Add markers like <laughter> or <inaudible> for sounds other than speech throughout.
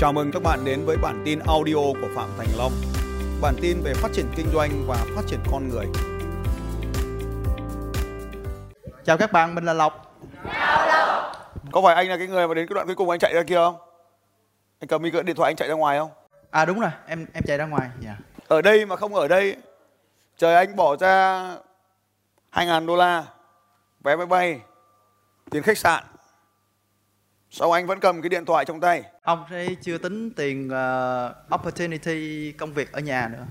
Chào mừng các bạn đến với bản tin audio của Phạm Thành Long. Bản tin về phát triển kinh doanh và phát triển con người. Chào các bạn, mình là Lộc. Có phải anh là cái người mà đến cái đoạn cuối cùng anh chạy ra kia không? Anh cầm micro điện thoại anh chạy ra ngoài không? À đúng rồi, em em chạy ra ngoài. Dạ. Ở đây mà không ở đây, trời anh bỏ ra 2.000 đô la vé máy bay, tiền khách sạn. Sao anh vẫn cầm cái điện thoại trong tay? Không, đây chưa tính tiền uh, opportunity công việc ở nhà nữa.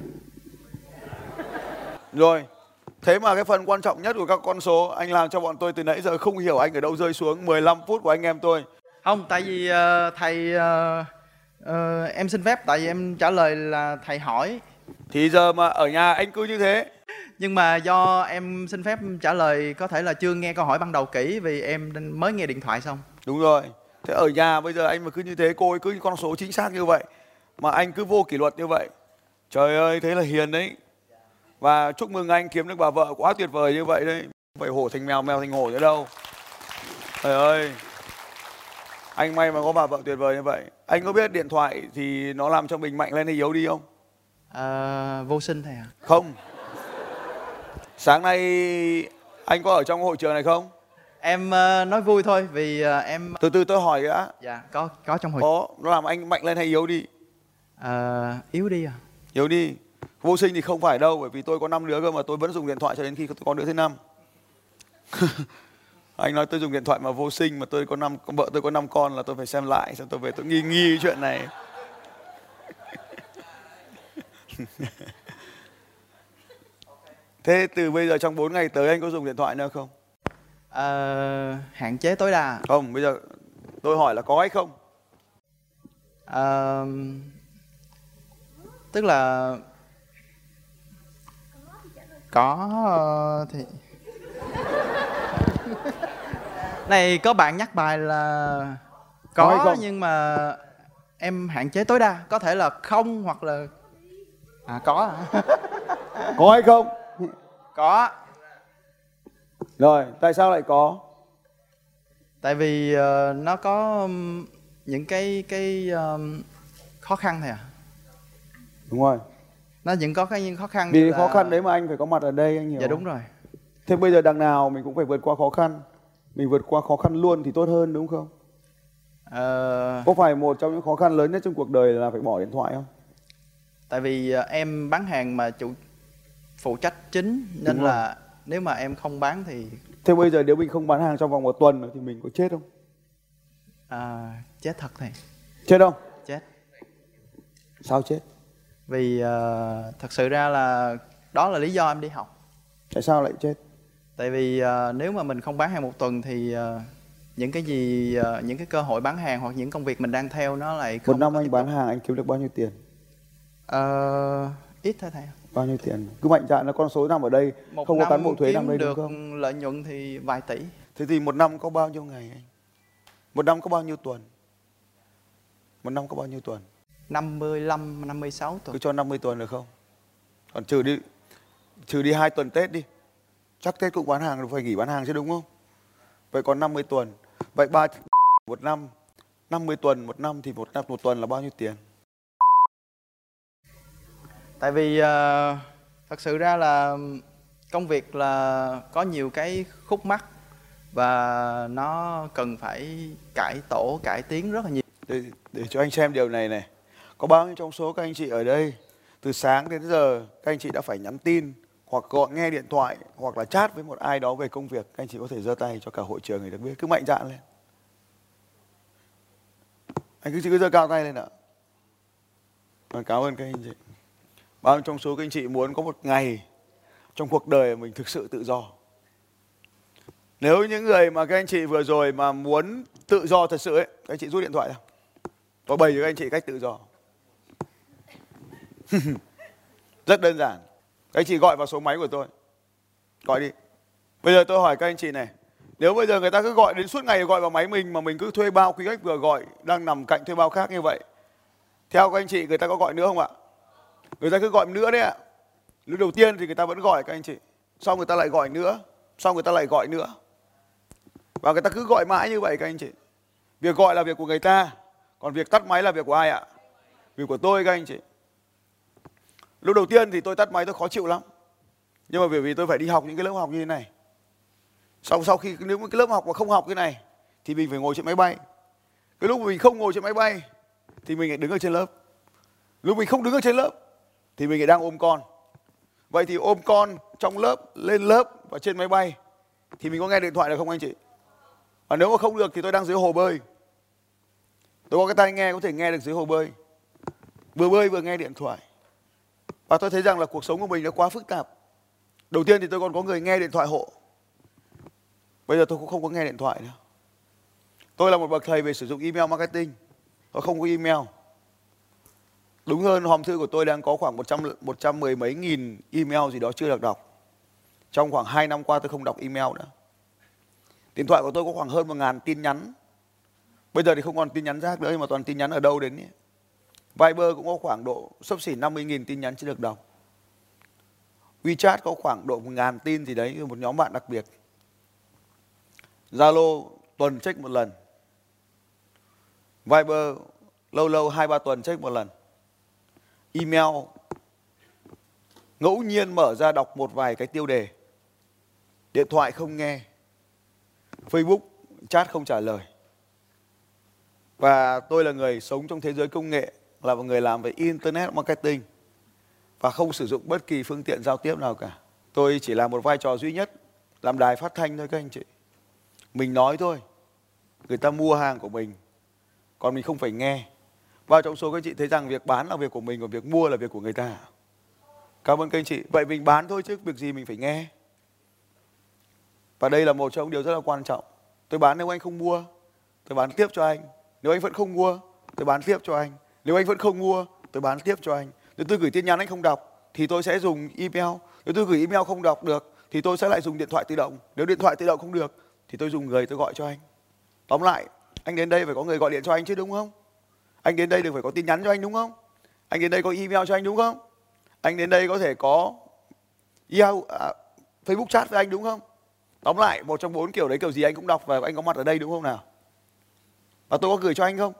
Rồi, thế mà cái phần quan trọng nhất của các con số anh làm cho bọn tôi từ nãy giờ không hiểu anh ở đâu rơi xuống 15 phút của anh em tôi. Không, tại vì uh, thầy uh, uh, em xin phép tại vì em trả lời là thầy hỏi Thì giờ mà ở nhà anh cứ như thế. nhưng mà do em xin phép trả lời có thể là chưa nghe câu hỏi ban đầu kỹ vì em mới nghe điện thoại xong. Đúng rồi. Thế ở nhà bây giờ anh mà cứ như thế, cô ấy cứ con số chính xác như vậy. Mà anh cứ vô kỷ luật như vậy. Trời ơi, thế là hiền đấy. Và chúc mừng anh kiếm được bà vợ quá tuyệt vời như vậy đấy. Phải hổ thành mèo, mèo thành hổ nữa đâu. Trời ơi. Anh may mà có bà vợ tuyệt vời như vậy. Anh có biết điện thoại thì nó làm cho mình mạnh lên hay yếu đi không? À, vô sinh thầy ạ. Không. Sáng nay anh có ở trong hội trường này không? Em uh, nói vui thôi vì uh, em Từ từ tôi hỏi đã. dạ có có trong hồi Có, nó làm anh mạnh lên hay yếu đi? Ờ, yếu đi à. Yếu đi. Vô sinh thì không phải đâu, bởi vì tôi có 5 đứa cơ mà tôi vẫn dùng điện thoại cho đến khi tôi có đứa thứ năm. <laughs> anh nói tôi dùng điện thoại mà vô sinh mà tôi có năm vợ tôi có 5 con là tôi phải xem lại xong tôi về tôi nghi nghi chuyện này. <laughs> Thế từ bây giờ trong 4 ngày tới anh có dùng điện thoại nữa không? Ờ, hạn chế tối đa. Không, bây giờ tôi hỏi là có hay không? Ờ, tức là có ờ, thì <laughs> này có bạn nhắc bài là Có có nhưng mà em hạn chế tối đa có thể là không hoặc là à có à. <laughs> Có hay không? có Rồi, tại sao lại có? tại vì ờ, nó có ừm, những cái cái ừm, khó khăn thôi à Đúng rồi. nó những có cái những khó khăn Vì là- khó khăn đấy mà anh phải có mặt ở đây anh hiểu. dạ không? đúng rồi Thế bây giờ đằng nào mình cũng phải vượt qua khó khăn. Mình vượt qua khó khăn luôn thì tốt hơn đúng không? Ờ, Có phải một trong những khó khăn lớn nhất trong cuộc đời là phải bỏ điện thoại không? tại vì ờ, em bán hàng mà chủ phụ trách chính nên Đúng rồi. Nếu mà em không bán thì Thế bây giờ nếu mình không bán hàng trong vòng một tuần thì mình có chết không? à, chết thật thầy Chết không? chết Sao chết? vì ờ, thật sự ra là đó là lý do em đi học Tại sao lại chết? tại vì ờ, nếu mà mình không bán hàng một tuần thì ờ, những cái gì ờ, những cái cơ hội bán hàng hoặc những công việc mình đang theo nó lại Một không năm có anh bán hàng anh kiếm được bao nhiêu tiền? Ờ, ít thôi thầy Bao nhiêu tiền? Cứ mạnh dạn là con số nằm ở đây, một không có cán bộ thuế nằm đây đúng được không? lợi nhuận thì vài tỷ Thế thì một năm có bao nhiêu ngày anh? Một năm có bao nhiêu tuần? Một năm có bao nhiêu tuần? 55 56 tuần Cứ cho 50 tuần được không? Còn trừ đi trừ đi hai tuần Tết đi. Chắc Tết cũng bán hàng phải nghỉ bán hàng chứ đúng không? Vậy còn 50 tuần. Vậy ba một năm 50 tuần một năm thì một năm một tuần là bao nhiêu tiền? Tại vì uh, thật sự ra là công việc là có nhiều cái khúc mắc và nó cần phải cải tổ cải tiến rất là nhiều. Để, để cho anh xem điều này này. Có bao nhiêu trong số các anh chị ở đây từ sáng đến giờ các anh chị đã phải nhắn tin hoặc gọi nghe điện thoại hoặc là chat với một ai đó về công việc các anh chị có thể giơ tay cho cả hội trường người được biết. Cứ mạnh dạn lên. Anh cứ cứ giơ cao tay lên ạ. Vâng, cảm ơn các anh chị bao nhiêu trong số các anh chị muốn có một ngày trong cuộc đời mình thực sự tự do? Nếu những người mà các anh chị vừa rồi mà muốn tự do thật sự ấy, các anh chị rút điện thoại ra. Tôi bày cho các anh chị cách tự do. <laughs> Rất đơn giản. Các anh chị gọi vào số máy của tôi. Gọi đi. Bây giờ tôi hỏi các anh chị này, nếu bây giờ người ta cứ gọi đến suốt ngày gọi vào máy mình mà mình cứ thuê bao quý khách vừa gọi đang nằm cạnh thuê bao khác như vậy, theo các anh chị người ta có gọi nữa không ạ? Người ta cứ gọi nữa đấy ạ. Lúc đầu tiên thì người ta vẫn gọi các anh chị. Sau người ta lại gọi nữa. Sau người ta lại gọi nữa. Và người ta cứ gọi mãi như vậy các anh chị. Việc gọi là việc của người ta. Còn việc tắt máy là việc của ai ạ? Việc của tôi các anh chị. Lúc đầu tiên thì tôi tắt máy tôi khó chịu lắm. Nhưng mà bởi vì tôi phải đi học những cái lớp học như thế này. Sau sau khi, nếu cái lớp học mà không học cái này, thì mình phải ngồi trên máy bay. Cái lúc mình không ngồi trên máy bay, thì mình lại đứng ở trên lớp. Lúc mình không đứng ở trên lớp thì mình lại đang ôm con. Vậy thì ôm con trong lớp, lên lớp và trên máy bay, thì mình có nghe điện thoại được không anh chị? Và nếu mà không được thì tôi đang dưới hồ bơi. Tôi có cái tai nghe có thể nghe được dưới hồ bơi. Vừa bơi vừa nghe điện thoại. Và tôi thấy rằng là cuộc sống của mình nó quá phức tạp. Đầu tiên thì tôi còn có người nghe điện thoại hộ. Bây giờ tôi cũng không có nghe điện thoại nữa. Tôi là một bậc thầy về sử dụng email marketing. Tôi không có email đúng hơn, hòm thư của tôi đang có khoảng 100 100 mười mấy nghìn email gì đó chưa được đọc. Trong khoảng 2 năm qua tôi không đọc email nữa. Điện thoại của tôi có khoảng hơn một ngàn tin nhắn. Bây giờ thì không còn tin nhắn rác nữa, nhưng mà toàn tin nhắn ở đâu đến nhỉ? Viber cũng có khoảng độ sấp xỉ 50.000 tin nhắn chưa được đọc. WeChat có khoảng độ một ngàn tin gì đấy, một nhóm bạn đặc biệt. Zalo tuần check một lần. Viber lâu lâu hai ba tuần check một lần email. Ngẫu nhiên mở ra đọc một vài cái tiêu đề. Điện thoại không nghe. Facebook, chat không trả lời. Và tôi là người sống trong thế giới công nghệ, là một người làm về internet marketing và không sử dụng bất kỳ phương tiện giao tiếp nào cả. Tôi chỉ làm một vai trò duy nhất, làm đài phát thanh thôi các anh chị. Mình nói thôi. Người ta mua hàng của mình, còn mình không phải nghe và trong số các anh chị thấy rằng việc bán là việc của mình còn việc mua là việc của người ta. Cảm ơn các anh chị. Vậy mình bán thôi chứ việc gì mình phải nghe. Và đây là một trong những điều rất là quan trọng. Tôi bán nếu anh không mua, tôi bán tiếp cho anh. Nếu anh vẫn không mua, tôi bán tiếp cho anh. Nếu anh vẫn không mua, tôi bán tiếp cho anh. Nếu tôi gửi tin nhắn anh không đọc, thì tôi sẽ dùng email. Nếu tôi gửi email không đọc được, thì tôi sẽ lại dùng điện thoại tự động. Nếu điện thoại tự động không được, thì tôi dùng người tôi gọi cho anh. Tóm lại, anh đến đây phải có người gọi điện cho anh chứ, đúng không? Anh đến đây được phải có tin nhắn cho anh đúng không? Anh đến đây có email cho anh đúng không? Anh đến đây có thể có Yahoo, à, Facebook chat với anh đúng không? Tóm lại một trong bốn kiểu đấy kiểu gì anh cũng đọc và anh có mặt ở đây đúng không nào? Và tôi có gửi cho anh không?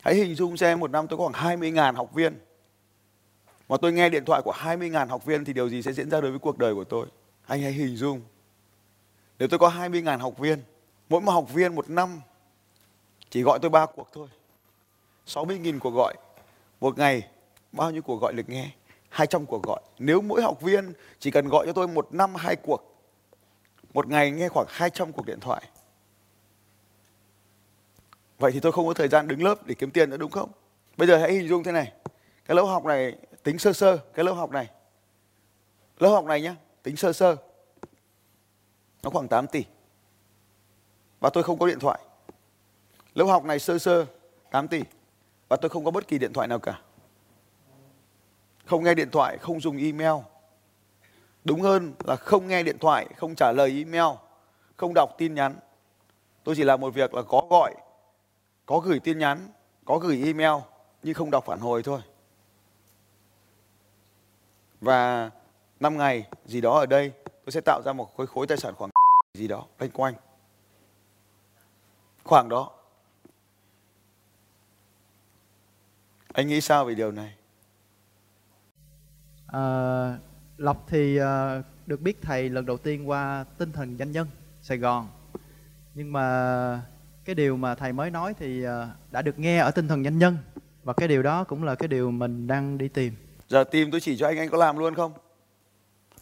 Hãy hình dung xem một năm tôi có khoảng 20.000 học viên. Mà tôi nghe điện thoại của 20.000 học viên thì điều gì sẽ diễn ra đối với cuộc đời của tôi? Anh hãy hình dung. Nếu tôi có 20.000 học viên mỗi một học viên một năm chỉ gọi tôi ba cuộc thôi. 60.000 cuộc gọi. Một ngày, bao nhiêu cuộc gọi được nghe? 200 cuộc gọi. Nếu mỗi học viên chỉ cần gọi cho tôi một năm, hai cuộc, một ngày nghe khoảng 200 cuộc điện thoại. Vậy thì tôi không có thời gian đứng lớp để kiếm tiền nữa, đúng không? Bây giờ hãy hình dung thế này. Cái lớp học này tính sơ sơ, cái lớp học này. Lớp học này nhá, tính sơ sơ. Nó khoảng 8 tỷ. Và tôi không có điện thoại lớp học này sơ sơ 8 tỷ và tôi không có bất kỳ điện thoại nào cả. Không nghe điện thoại, không dùng email. Đúng hơn là không nghe điện thoại, không trả lời email, không đọc tin nhắn. Tôi chỉ làm một việc là có gọi, có gửi tin nhắn, có gửi email, nhưng không đọc phản hồi thôi. Và 5 ngày gì đó ở đây, tôi sẽ tạo ra một khối khối tài sản khoảng gì đó loanh quanh. Khoảng đó anh nghĩ sao về điều này? À, Lộc thì à, được biết thầy lần đầu tiên qua tinh thần doanh nhân Sài Gòn. Nhưng mà cái điều mà thầy mới nói thì à, đã được nghe ở tinh thần doanh nhân. Và cái điều đó cũng là cái điều mình đang đi tìm. Giờ tìm tôi chỉ cho anh anh có làm luôn không?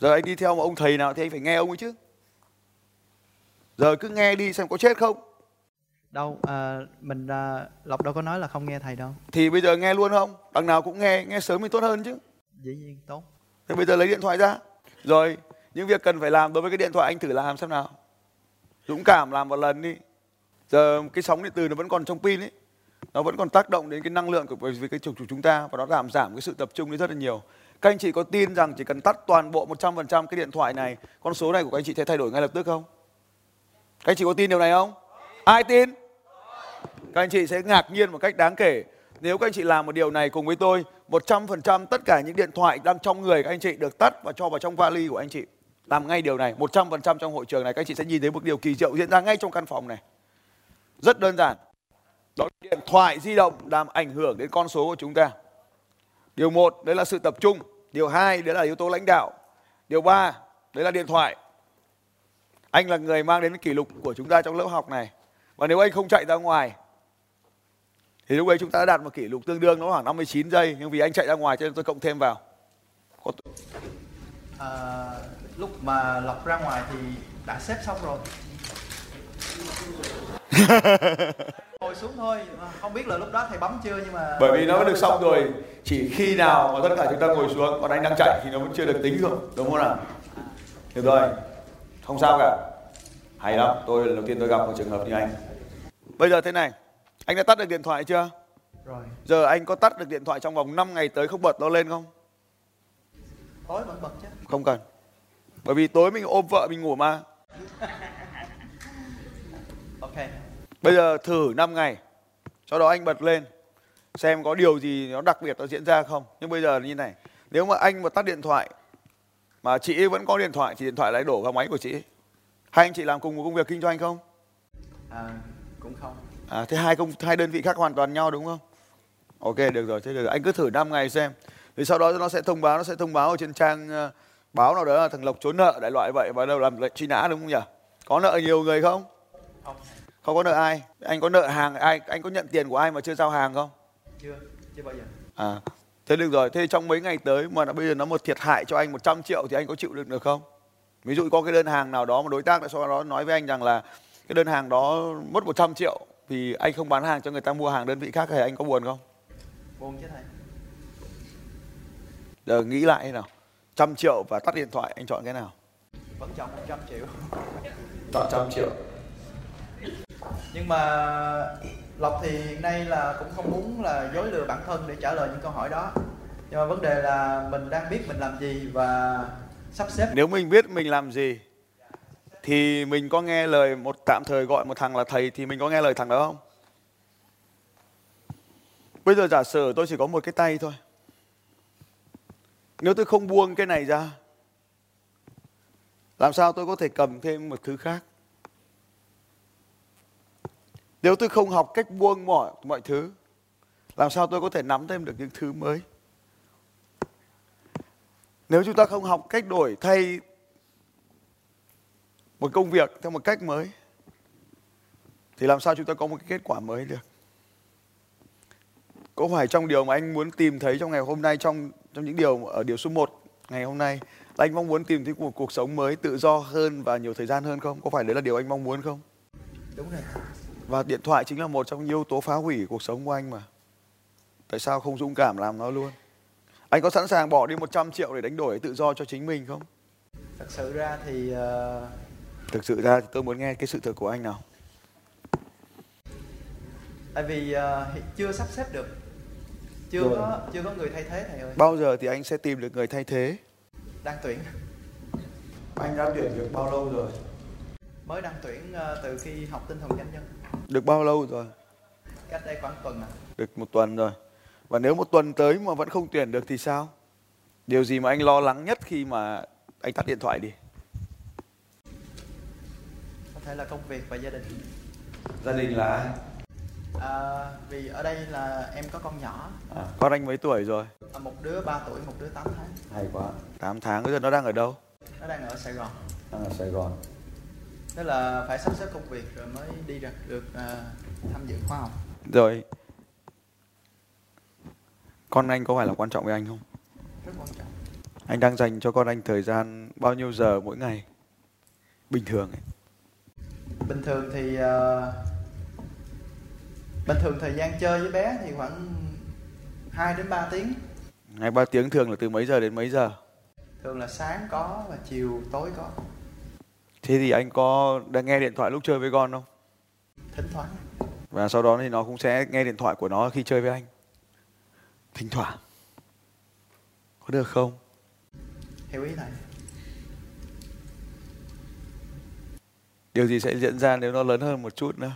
Giờ anh đi theo một ông thầy nào thì anh phải nghe ông ấy chứ. Giờ cứ nghe đi xem có chết không đâu à, mình à, Lộc đâu có nói là không nghe thầy đâu. Thì bây giờ nghe luôn không? Đằng nào cũng nghe nghe sớm thì tốt hơn chứ. Dĩ nhiên tốt. Thế bây giờ lấy điện thoại ra. Rồi những việc cần phải làm đối với cái điện thoại anh thử làm xem nào. Dũng cảm làm một lần đi. Giờ cái sóng điện từ nó vẫn còn trong pin ấy. Nó vẫn còn tác động đến cái năng lượng của với cái trục của chúng ta và nó làm giảm cái sự tập trung đi rất là nhiều. Các anh chị có tin rằng chỉ cần tắt toàn bộ 100% cái điện thoại này con số này của các anh chị sẽ thay đổi ngay lập tức không? Các anh chị có tin điều này không? Ai tin các anh chị sẽ ngạc nhiên một cách đáng kể nếu các anh chị làm một điều này cùng với tôi 100% tất cả những điện thoại đang trong người các anh chị được tắt và cho vào trong vali của anh chị làm ngay điều này 100% trong hội trường này các anh chị sẽ nhìn thấy một điều kỳ diệu diễn ra ngay trong căn phòng này rất đơn giản Đó, điện thoại di động làm ảnh hưởng đến con số của chúng ta. Điều một đấy là sự tập trung. Điều hai đấy là yếu tố lãnh đạo. Điều ba đấy là điện thoại. Anh là người mang đến kỷ lục của chúng ta trong lớp học này. Và nếu anh không chạy ra ngoài thì lúc ấy chúng ta đã đạt một kỷ lục tương đương nó khoảng 59 giây nhưng vì anh chạy ra ngoài cho nên tôi cộng thêm vào. Có à, lúc mà lọc ra ngoài thì đã xếp xong rồi. <laughs> Ngồi xuống thôi không biết là lúc đó thầy bấm chưa nhưng mà bởi vì nó đã được xong rồi. chỉ khi nào mà tất cả chúng ta ngồi xuống còn anh đang chạy thì nó vẫn chưa được tính rồi đúng không nào? Được rồi. Không sao cả. Hay lắm tôi lần đầu tiên tôi gặp một trường hợp như anh. Bây giờ thế này anh đã tắt được điện thoại chưa? Rồi. Giờ anh có tắt được điện thoại trong vòng 5 ngày tới không bật nó lên không? Tối vẫn bật chứ. Không cần. Bởi vì tối mình ôm vợ mình ngủ mà. <laughs> Ok. Bây giờ thử 5 ngày. Sau đó anh bật lên. Xem có điều gì nó đặc biệt nó diễn ra không. Nhưng bây giờ như này. Nếu mà anh mà tắt điện thoại mà chị vẫn có điện thoại thì điện thoại lại đổ vào máy của chị. Hai anh chị làm cùng một công việc kinh doanh không? À, cũng không à thế hai công hai đơn vị khác hoàn toàn nhau đúng không? Ok được rồi thế được rồi. anh cứ thử 5 ngày xem. Thì sau đó nó sẽ thông báo nó sẽ thông báo ở trên trang ờ, báo nào đó là thằng lộc trốn nợ đại loại vậy và đâu làm lệnh truy nã đúng không nhỉ? Có nợ nhiều người không? Không. Không có nợ ai. Anh có nợ hàng ai anh có nhận tiền của ai mà chưa giao hàng không? Chưa chưa bao giờ. À thế được rồi. Thế trong mấy ngày tới mà nó bây giờ nó một thiệt hại cho anh 100 triệu thì anh có chịu được được không? Ví dụ có cái đơn hàng nào đó mà đối tác đã sau đó nói với anh rằng là cái đơn hàng đó mất 100 triệu thì anh không bán hàng cho người ta mua hàng đơn vị khác thì anh có buồn không? Buồn chứ thầy. Giờ nghĩ lại thế nào? Trăm triệu và tắt điện thoại anh chọn cái nào? Vẫn chọn 100 triệu. <laughs> Chọn trăm triệu. Nhưng mà lộc thì hiện nay là cũng không muốn là dối lừa bản thân để trả lời những câu hỏi đó. Nhưng mà vấn đề là mình đang biết mình làm gì và sắp xếp. Nếu mình biết mình làm gì thì mình có nghe lời một tạm thời gọi một thằng là thầy, thì mình có nghe lời thằng đó không? Bây giờ giả sử tôi chỉ có một cái tay thôi. Nếu tôi không buông cái này ra, làm sao tôi có thể cầm thêm một thứ khác? Nếu tôi không học cách buông mọi mọi thứ, làm sao tôi có thể nắm thêm được những thứ mới? Nếu chúng ta không học cách đổi thay một công việc theo một cách mới. Thì làm sao chúng ta có một cái kết quả mới được? Có phải trong điều mà anh muốn tìm thấy trong ngày hôm nay trong trong những điều ở điều số 1 ngày hôm nay là anh mong muốn tìm thấy một cuộc sống mới tự do hơn và nhiều thời gian hơn không? Có phải đấy là điều anh mong muốn không? Đúng rồi. Và điện thoại chính là một trong những yếu tố phá hủy cuộc sống của anh mà. Tại sao không dũng cảm làm nó luôn? Anh có sẵn sàng bỏ đi 100 triệu để đánh đổi tự do cho chính mình không? Thật sự ra thì ờ, thực sự ra thì tôi muốn nghe cái sự thật của anh nào? Tại vì hiện chưa sắp xếp được. Chưa Rồi. có chưa có người thay thế thầy ơi. Bao giờ thì anh sẽ tìm được người thay thế? Đang tuyển. Anh đã tuyển được bao lâu rồi? Mới đăng tuyển ờ, từ khi học tinh thần doanh nhân. Được bao lâu rồi? Cách đây khoảng tuần à được một tuần rồi. Và nếu một tuần tới mà vẫn không tuyển được thì sao? Điều gì mà anh lo lắng nhất khi mà anh tắt điện thoại đi thể là công việc và gia đình? Gia đình là à, vì ở đây là em có con nhỏ. À, con anh mấy tuổi rồi? À, một đứa 3 tuổi một đứa 8 tháng. Hay quá. 8 tháng bây giờ nó đang ở đâu? Nó đang ở Sài Gòn. Đang ở Sài Gòn. Tức là phải sắp xếp công việc rồi mới đi ra được à, tham dự khóa học. Rồi. Con anh có phải là quan trọng với anh không? Rất quan trọng. Anh đang dành cho con anh thời gian bao nhiêu giờ mỗi ngày? Bình thường ấy bình thường thì ờ, bình thường thời gian chơi với bé thì khoảng 2 đến 3 tiếng. Ngày ba tiếng thường là từ mấy giờ đến mấy giờ? Thường là sáng có và chiều tối có. Thế thì anh có đang nghe điện thoại lúc chơi với con không? Thỉnh thoảng. Và sau đó thì nó cũng sẽ nghe điện thoại của nó khi chơi với anh. Thỉnh thoảng. Có được không? Hiểu ý thầy điều gì sẽ diễn ra nếu nó lớn hơn một chút nữa?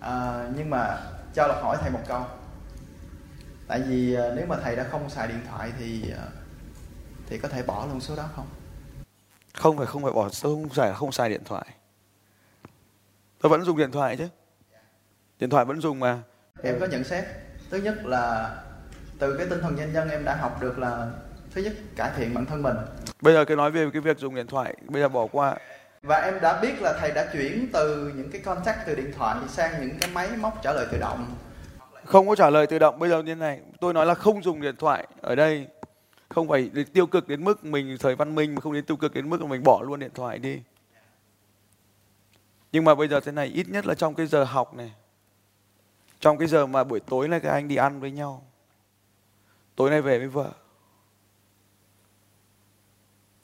À, nhưng mà cho lộc hỏi thầy một câu. Tại vì ờ, nếu mà thầy đã không xài điện thoại thì ờ, thì có thể bỏ luôn số đó không? Không phải không phải bỏ tôi không phải là không xài điện thoại. Tôi vẫn dùng điện thoại chứ. Điện thoại vẫn dùng mà. Em có nhận xét. Thứ nhất là từ cái tinh thần nhân em đã học được là thứ nhất cải thiện bản thân mình. Bây giờ cái nói về cái việc dùng điện thoại bây giờ bỏ qua và em đã biết là thầy đã chuyển từ những cái contact từ điện thoại sang những cái máy móc trả lời tự động. Không có trả lời tự động, bây giờ như này, tôi nói là không dùng điện thoại ở đây. Không phải tiêu cực đến mức mình, thời văn minh mà không đến tiêu cực đến mức là mình bỏ luôn điện thoại đi. Nhưng mà bây giờ thế này, ít nhất là trong cái giờ học này, trong cái giờ mà buổi tối này các anh đi ăn với nhau, tối nay về với vợ.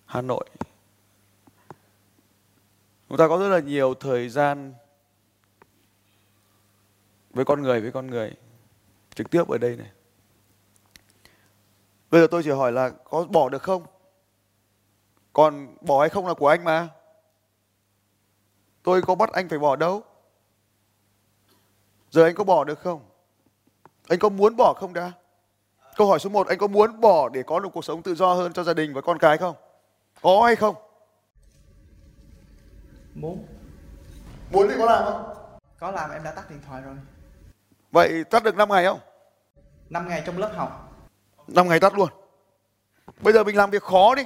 Hà Nội chúng ta có rất là nhiều thời gian với con người, với con người trực tiếp ở đây này. Bây giờ tôi chỉ hỏi là có bỏ được không? Còn bỏ hay không là của anh mà. Tôi có bắt anh phải bỏ đâu? Giờ anh có bỏ được không? Anh có muốn bỏ không đã? Câu hỏi số 1 anh có muốn bỏ để có được cuộc sống tự do hơn cho gia đình và con cái không? Có hay không? Muốn. Muốn thì có làm không? Có làm em đã tắt điện thoại rồi. Vậy tắt được 5 ngày không? 5 ngày trong lớp học. 5 ngày tắt luôn. Bây giờ mình làm việc khó đi.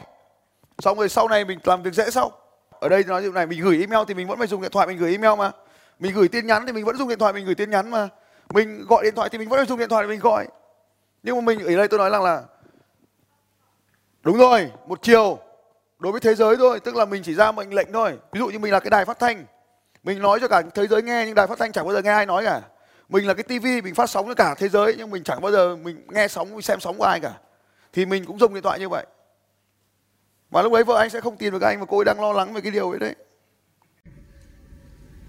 Xong rồi sau này mình làm việc dễ sau. Ở đây nói điều này mình gửi email thì mình vẫn phải dùng điện thoại mình gửi email mà. Mình gửi tin nhắn thì mình vẫn dùng điện thoại mình gửi tin nhắn mà. Mình gọi điện thoại thì mình vẫn phải dùng điện thoại để mình gọi. Nhưng mà mình ở đây tôi nói rằng là đúng rồi một chiều đối với thế giới thôi tức là mình chỉ ra mệnh lệnh thôi. Ví dụ như mình là cái đài phát thanh. Mình nói cho cả thế giới nghe nhưng đài phát thanh chẳng bao giờ nghe ai nói cả. Mình là cái tivi mình phát sóng cho cả thế giới nhưng mình chẳng bao giờ mình nghe sóng mình xem sóng của ai cả. Thì mình cũng dùng điện thoại như vậy. Mà lúc ấy vợ anh sẽ không tìm được anh mà cô ấy đang lo lắng về cái điều ấy đấy.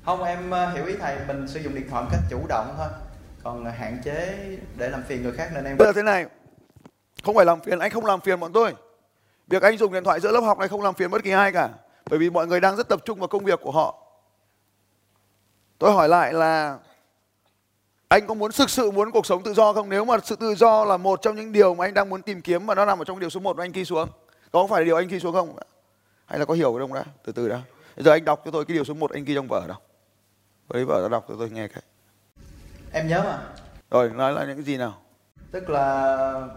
Không em ờ, hiểu ý thầy. Mình sử dụng điện thoại một cách chủ động thôi. Còn hạn chế để làm phiền người khác nên em bây giờ thế này. Không phải làm phiền anh không làm phiền bọn tôi việc anh dùng điện thoại giữa lớp học này không làm phiền bất kỳ ai cả bởi vì mọi người đang rất tập trung vào công việc của họ. Tôi hỏi lại là anh có muốn thực sự muốn cuộc sống tự do không? Nếu mà sự tự do là một trong những điều mà anh đang muốn tìm kiếm và nó nằm ở trong điều số 1 mà anh ghi xuống. Có phải là điều anh ghi xuống không? Hay là có hiểu không đã? Từ từ đã. Bây giờ anh đọc cho tôi cái điều số 1 anh ghi trong vở đâu với vợ đã đọc cho tôi nghe cái. Em nhớ mà. Rồi nói là những gì nào? Tức là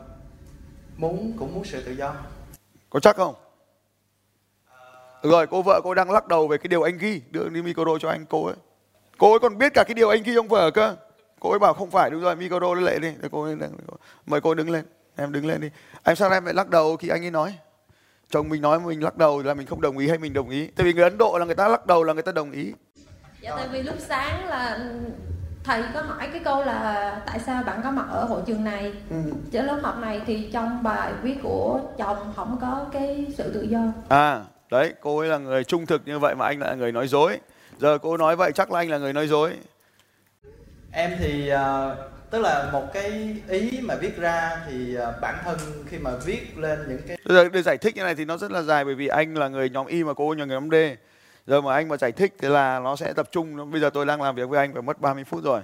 muốn cũng muốn sự tự do có chắc không? Rồi, cô vợ cô đang lắc đầu về cái điều anh ghi. Đưa đi micro cho anh, cô ấy. Cô ấy còn biết cả cái điều anh ghi trong vợ cơ. Cô ấy bảo không phải, đúng rồi, micro lên lệ đi. Để cô ấy mời cô đứng lên. Em đứng lên đi. Em sao em lại lắc đầu khi anh ấy nói. Chồng mình nói mình lắc đầu là mình không đồng ý hay mình đồng ý? Tại vì người ấn độ là người ta lắc đầu là người ta đồng ý. Dạ tại vì lúc sáng là thầy có hỏi cái câu là tại sao bạn có mặt ở hội trường này? Ừ. trên lớp học này thì trong bài viết của chồng không có cái sự tự do. À đấy cô ấy là người trung thực như vậy mà anh lại là người nói dối. Giờ cô nói vậy chắc là anh là người nói dối. Em thì uh, tức là một cái ý mà viết ra thì uh, bản thân khi mà viết lên những cái giờ để giải thích như này thì nó rất là dài bởi vì anh là người nhóm y mà cô là người nhóm d giờ mà anh mà giải thích thì là nó sẽ tập trung bây giờ tôi đang làm việc với anh phải mất 30 phút rồi.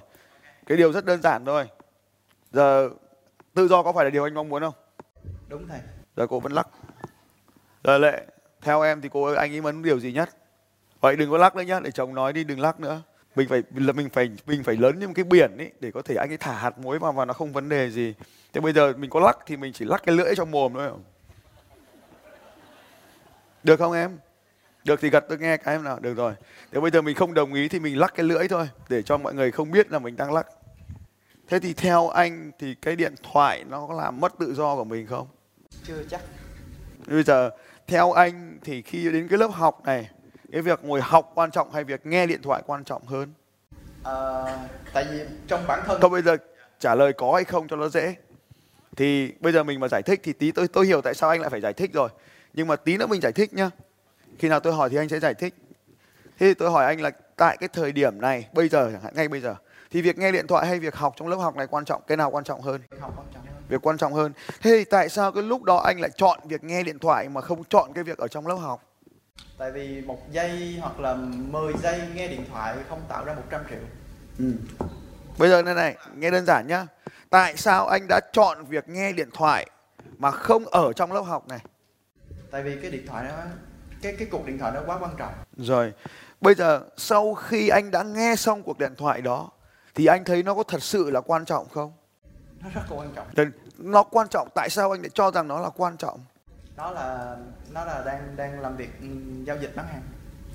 Cái điều rất đơn giản thôi. Giờ tự do có phải là điều anh mong muốn không? Đúng thầy. Giờ cô vẫn lắc. Giờ lệ theo em thì cô ơi anh ấy muốn điều gì nhất? Vậy đừng có lắc nữa nhá để chồng nói đi đừng lắc nữa. Mình phải là mình phải mình phải lớn như một cái biển ấy để có thể anh ấy thả hạt muối vào và nó không vấn đề gì. Thế bây giờ mình có lắc thì mình chỉ lắc cái lưỡi trong mồm thôi. Được không em được thì gật tôi nghe cái em nào. Được rồi. Thế bây giờ mình không đồng ý thì mình lắc cái lưỡi thôi để cho mọi người không biết là mình đang lắc. Thế thì theo anh thì cái điện thoại nó có làm mất tự do của mình không? Chưa chắc. Bây giờ theo anh thì khi đến cái lớp học này cái việc ngồi học quan trọng hay việc nghe điện thoại quan trọng hơn? À, tại vì trong bản thân thôi bây giờ trả lời có hay không cho nó dễ. Thì bây giờ mình mà giải thích thì tí tôi tôi hiểu tại sao anh lại phải giải thích rồi. Nhưng mà tí nữa mình giải thích nhá khi nào tôi hỏi thì anh sẽ giải thích. Thế thì tôi hỏi anh là tại cái thời điểm này bây giờ chẳng hạn ngay bây giờ thì việc nghe điện thoại hay việc học trong lớp học này quan trọng cái nào quan trọng hơn? Học quan trọng hơn. việc quan trọng hơn. Thế thì tại sao cái lúc đó anh lại chọn việc nghe điện thoại mà không chọn cái việc ở trong lớp học? Tại vì một giây hoặc là 10 giây nghe điện thoại không tạo ra 100 triệu. Ừ. bây giờ này này nghe đơn giản nhá. Tại sao anh đã chọn việc nghe điện thoại mà không ở trong lớp học này? Tại vì cái điện thoại đó cái cái cuộc điện thoại đó quá quan trọng rồi bây giờ sau khi anh đã nghe xong cuộc điện thoại đó thì anh thấy nó có thật sự là quan trọng không? nó rất là quan trọng Nên Nó quan trọng tại sao anh lại cho rằng nó là quan trọng? nó là nó là đang đang làm việc ừ, giao dịch bán hàng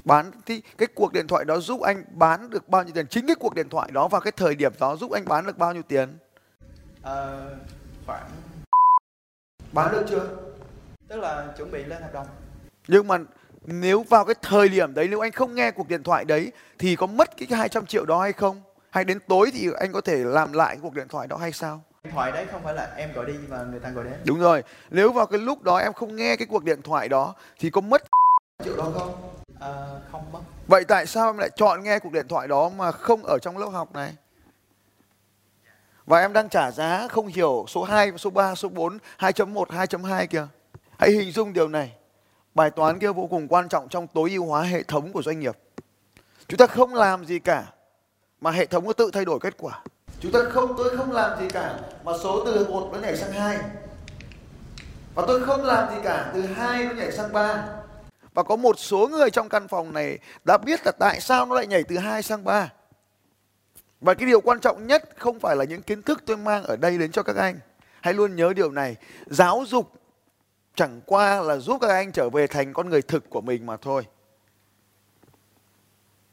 Bán thì cái cuộc điện thoại đó giúp anh bán được bao nhiêu tiền? Chính cái cuộc điện thoại đó vào cái thời điểm đó giúp anh bán được bao nhiêu tiền? Ờ, khoảng Bán được chưa? tức là chuẩn bị lên hợp đồng Nhưng mà nếu vào cái thời điểm đấy nếu anh không nghe cuộc điện thoại đấy thì có mất cái 200 triệu đó hay không? Hay đến tối thì anh có thể làm lại cuộc điện thoại đó hay sao? điện thoại đấy không phải là em gọi đi và người ta gọi đến Đúng rồi. Nếu vào cái lúc đó em không nghe cái cuộc điện thoại đó thì có mất triệu đó không? Ờ, không mất Vậy tại sao em lại chọn nghe cuộc điện thoại đó mà không ở trong lớp học này? Và em đang trả giá không hiểu số 2, số 3, số 4, 2.1, 2.2 kìa. Hãy hình dung điều này. Bài toán kia vô cùng quan trọng trong tối ưu hóa hệ thống của doanh nghiệp. Chúng ta không làm gì cả mà hệ thống nó tự thay đổi kết quả. Chúng ta không, tôi không làm gì cả mà số từ 1 nó nhảy sang 2. Và tôi không làm gì cả từ 2 nó nhảy sang 3. Và có một số người trong căn phòng này đã biết là tại sao nó lại nhảy từ 2 sang 3. Và cái điều quan trọng nhất không phải là những kiến thức tôi mang ở đây đến cho các anh. Hãy luôn nhớ điều này. Giáo dục chẳng qua là giúp các anh trở về thành con người thực của mình mà thôi.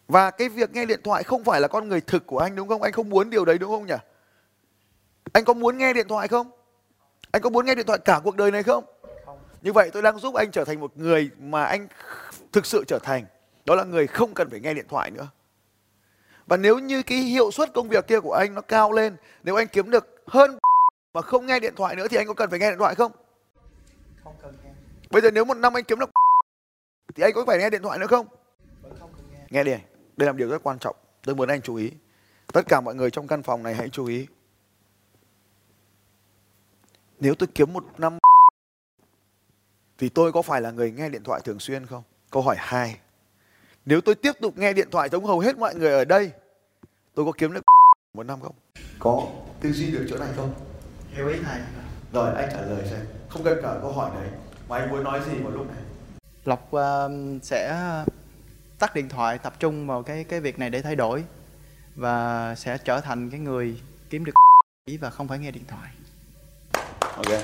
Và cái việc nghe điện thoại không phải là con người thực của anh đúng không? Anh không muốn điều đấy đúng không nhỉ? Anh có muốn nghe điện thoại không? Anh có muốn nghe điện thoại cả cuộc đời này không? không Như vậy tôi đang giúp anh trở thành một người mà anh thực sự trở thành. Đó là người không cần phải nghe điện thoại nữa. Và nếu như cái hiệu suất công việc kia của anh nó cao lên, nếu anh kiếm được hơn mà không nghe điện thoại nữa thì anh có cần phải nghe điện thoại không? Không cần nghe Bây giờ nếu một năm anh kiếm được <laughs> thì anh có phải nghe điện thoại nữa không? vẫn không cần nghe Nghe đi, đây là một điều rất quan trọng. Tôi muốn anh chú ý. Tất cả mọi người trong căn phòng này hãy chú ý. Nếu tôi kiếm một năm <laughs> thì tôi có phải là người nghe điện thoại thường xuyên không? Câu hỏi 2. Nếu tôi tiếp tục nghe điện thoại giống hầu hết mọi người ở đây, tôi có kiếm được <laughs> một năm không? Có. Tư duy được chỗ này không? hiểu ý thầy Rồi anh trả lời xem. Không cần cả câu hỏi đấy. Mà anh muốn nói gì vào lúc này? lộc ờ, sẽ tắt điện thoại tập trung vào cái cái việc này để thay đổi và sẽ trở thành cái người kiếm được và không phải nghe điện thoại Ok.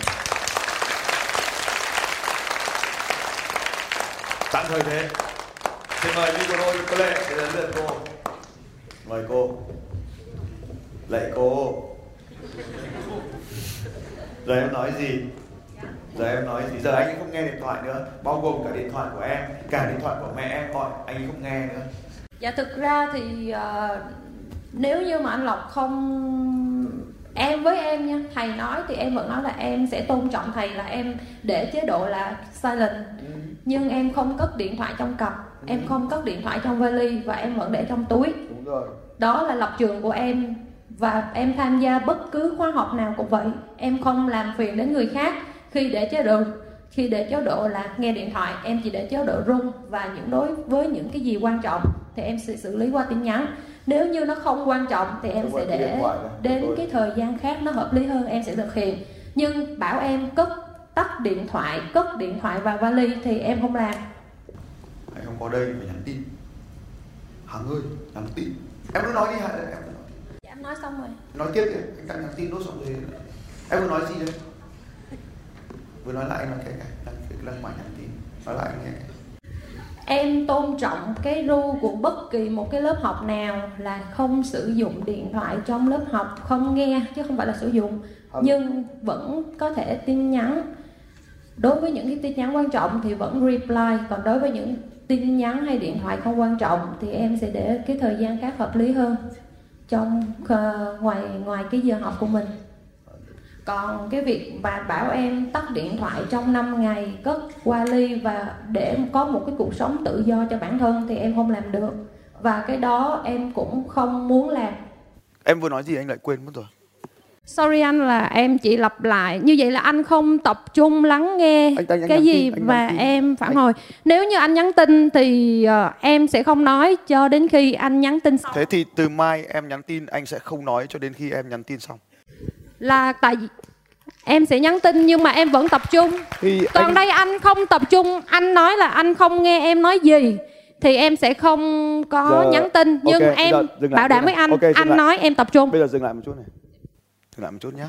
Tạm thời thế. Xin mời cô Lệ để đến lượt cô. Mời cô. Lệ cô. Giờ em nói gì? Giờ em nói gì? Giờ anh ấy không nghe điện thoại nữa. Bao gồm cả điện thoại của em, cả điện thoại của mẹ em gọi, anh ấy không nghe nữa. Dạ thực ra thì ờ, nếu như mà anh Lộc không em với em nha thầy nói thì em vẫn nói là em sẽ tôn trọng thầy là em để chế độ là silent nhưng em không cất điện thoại trong cặp em không cất điện thoại trong vali và em vẫn để trong túi Đúng rồi. đó là lập trường của em và em tham gia bất cứ khóa học nào cũng vậy em không làm phiền đến người khác khi để chế độ khi để chế độ là nghe điện thoại em chỉ để chế độ rung và những đối với những cái gì quan trọng thì em sẽ xử lý qua tin nhắn nếu như nó không quan trọng thì em Em sẽ để đến cái thời gian khác nó hợp lý hơn em sẽ thực hiện nhưng bảo em cất tắt điện thoại cất điện thoại vào vali thì em không làm Anh không có đây phải nhắn tin. Hằng ơi, nhắn tin. Em cứ nói đi hả? Em cứ nói. dạ em nói xong rồi nói tiếp đi anh nhắn tin nốt xong rồi em vừa nói gì đấy vừa nói lại anh nói cái cái đang đang mãi nhắn tin nói lại anh nghe Em tôn trọng cái ru của bất kỳ một cái lớp học nào là không sử dụng điện thoại trong lớp học, không nghe chứ không phải là sử dụng. Không. Nhưng vẫn có thể tin nhắn. Đối với những cái tin nhắn quan trọng thì vẫn reply, còn đối với những tin nhắn hay điện thoại không quan trọng thì em sẽ để cái thời gian khác hợp lý hơn trong ờ, ngoài ngoài cái giờ học của mình. Còn cái việc mà bảo em tắt điện thoại trong 5 ngày cất qua ly và để có một cái cuộc sống tự do cho bản thân thì em không làm được. Và cái đó em cũng không muốn làm. Em vừa nói gì anh lại quên mất rồi. Sorry anh là em chỉ lặp lại. Như vậy là anh không tập trung lắng nghe Anh- anh- anh cái gì tin, tin. em phản Anh- hồi. Nếu như anh nhắn tin thì ờ, em sẽ không nói cho đến khi anh nhắn tin xong. Thế thì từ mai em nhắn tin anh sẽ không nói cho đến khi em nhắn tin xong. Là tại em sẽ nhắn tin nhưng mà em vẫn tập trung thì Còn anh đây anh không tập trung Anh nói là anh không nghe em nói gì thì em sẽ không có Giờ- nhắn tin nhưng ok, em giờ bảo đảm với anh Ok, dừng anh lại. nói em tập trung Bây giờ dừng lại một chút này. Dừng lại một chút nhé.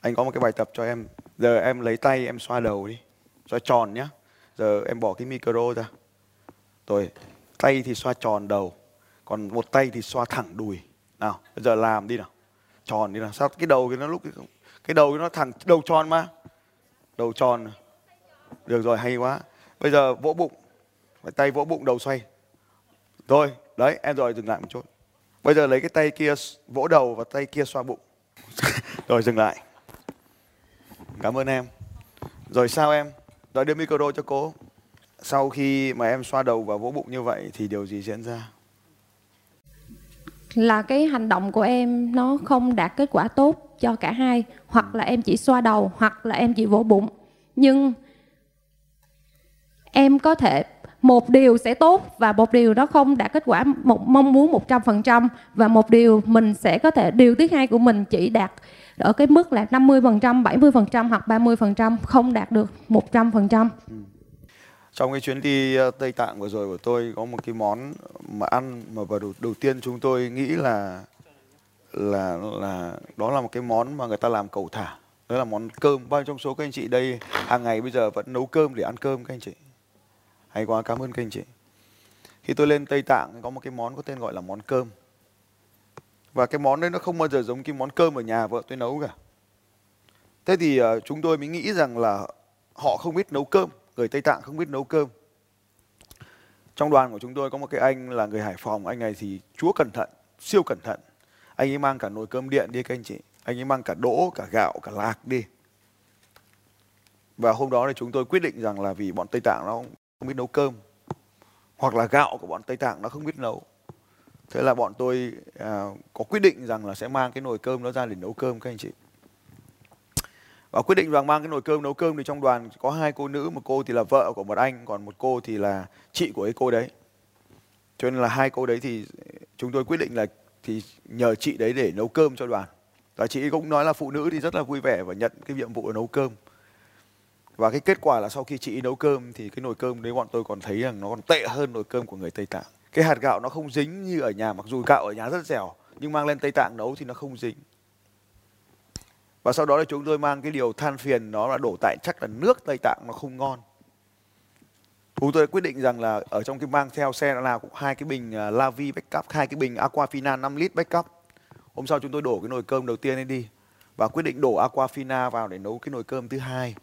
Anh có một cái bài tập cho em. Giờ em lấy tay em xoa đầu đi. Xoa tròn nhá. Giờ em bỏ cái micro ra. Rồi, tay thì xoa tròn đầu. Còn một tay thì xoa thẳng đùi. Nào, bây giờ làm đi nào. Tròn đi nào. Sao cái đầu cái nó lúc cái đầu nó thẳng đầu tròn mà. Đầu tròn. Được rồi, hay quá. Bây giờ vỗ bụng. Phải tay vỗ bụng đầu xoay. Rồi, đấy, em rồi dừng lại một chút. Bây giờ lấy cái tay kia vỗ đầu và tay kia xoa bụng. <laughs> rồi dừng lại. Cảm ơn em. Rồi sao em? Rồi đưa micro cho cô. Sau khi mà em xoa đầu và vỗ bụng như vậy thì điều gì diễn ra? là cái hành động của em nó không đạt kết quả tốt cho cả hai hoặc là em chỉ xoa đầu hoặc là em chỉ vỗ bụng. Nhưng em có thể một điều sẽ tốt và một điều đó không đạt kết quả một mong muốn 100% và một điều mình sẽ có thể điều thứ hai của mình chỉ đạt ở cái mức là 50%, 70% hoặc 30% không đạt được 100%. Trong cái chuyến đi ờ, Tây Tạng vừa rồi của tôi có một cái món mà ăn mà vào đầu, đầu tiên chúng tôi nghĩ là là là đó là một cái món mà người ta làm cầu thả. Đó là món cơm. Bao nhiêu trong số các anh chị đây hàng ngày bây giờ vẫn nấu cơm để ăn cơm các anh chị? Hay quá, cảm ơn các anh chị. Khi tôi lên Tây Tạng có một cái món có tên gọi là món cơm. Và cái món đấy nó không bao giờ giống cái món cơm ở nhà vợ tôi nấu cả. Thế thì ờ, chúng tôi mới nghĩ rằng là họ không biết nấu cơm, người Tây Tạng không biết nấu cơm. Trong đoàn của chúng tôi có một cái anh là người Hải Phòng, anh này thì chúa cẩn thận, siêu cẩn thận. Anh ấy mang cả nồi cơm điện đi các anh chị. Anh ấy mang cả đỗ, cả gạo, cả lạc đi. Và hôm đó thì chúng tôi quyết định rằng là vì bọn Tây Tạng nó không biết nấu cơm. Hoặc là gạo của bọn Tây Tạng nó không biết nấu. Thế là bọn tôi à, có quyết định rằng là sẽ mang cái nồi cơm nó ra để nấu cơm các anh chị. Và quyết định rằng mang cái nồi cơm nấu cơm thì trong đoàn có hai cô nữ, một cô thì là vợ của một anh, còn một cô thì là chị của cái cô đấy. Cho nên là hai cô đấy thì chúng tôi quyết định là thì nhờ chị đấy để nấu cơm cho đoàn. Và chị cũng nói là phụ nữ thì rất là vui vẻ và nhận cái nhiệm vụ là nấu cơm. Và cái kết quả là sau khi chị nấu cơm thì cái nồi cơm đấy bọn tôi còn thấy rằng nó còn tệ hơn nồi cơm của người Tây Tạng. Cái hạt gạo nó không dính như ở nhà, mặc dù gạo ở nhà rất dẻo, nhưng mang lên Tây Tạng nấu thì nó không dính. Và sau đó là chúng tôi mang cái điều than phiền đó là đổ tại chắc là nước Tây Tạng nó không ngon. Chúng tôi đã quyết định rằng là ở trong cái mang theo xe nào cũng hai cái bình à, Lavi backup, hai cái bình Aquafina 5 lít backup. Hôm sau chúng tôi đổ cái nồi cơm đầu tiên lên đi và quyết định đổ Aquafina vào để nấu cái nồi cơm thứ hai.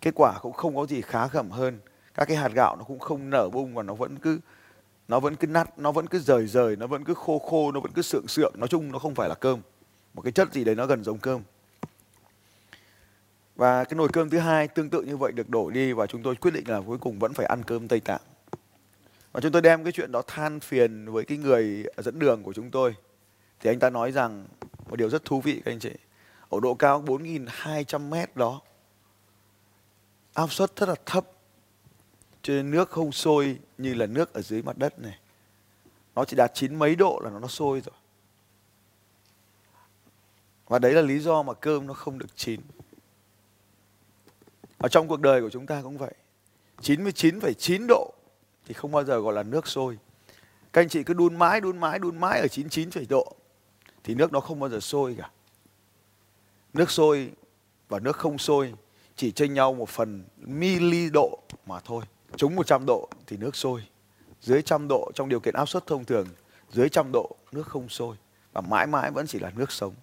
Kết quả cũng không có gì khá khẩm hơn. Các cái hạt gạo nó cũng không nở bung và nó vẫn cứ nó vẫn cứ nát, nó vẫn cứ rời rời, nó vẫn cứ khô khô, nó vẫn cứ sượng sượng. Nói chung nó không phải là cơm. Một cái chất gì đấy nó gần giống cơm. Và cái nồi cơm thứ hai tương tự như vậy được đổ đi và chúng tôi quyết định là cuối cùng vẫn phải ăn cơm Tây Tạng. Và chúng tôi đem cái chuyện đó than phiền với cái người dẫn đường của chúng tôi. Thì anh ta nói rằng một điều rất thú vị các anh chị. Ở độ cao 4.200 mét đó, áp suất rất là thấp. Cho nên nước không sôi như là nước ở dưới mặt đất này. Nó chỉ đạt chín mấy độ là nó sôi rồi. Và đấy là lý do mà cơm nó không được chín. Ở trong cuộc đời của chúng ta cũng vậy. 99,9 độ thì không bao giờ gọi là nước sôi. Các anh chị cứ đun mãi, đun mãi, đun mãi ở 99 độ thì nước nó không bao giờ sôi cả. Nước sôi và nước không sôi chỉ chênh nhau một phần mili độ mà thôi. Chúng 100 độ thì nước sôi. Dưới trăm độ trong điều kiện áp suất thông thường, dưới trăm độ nước không sôi và mãi mãi vẫn chỉ là nước sống.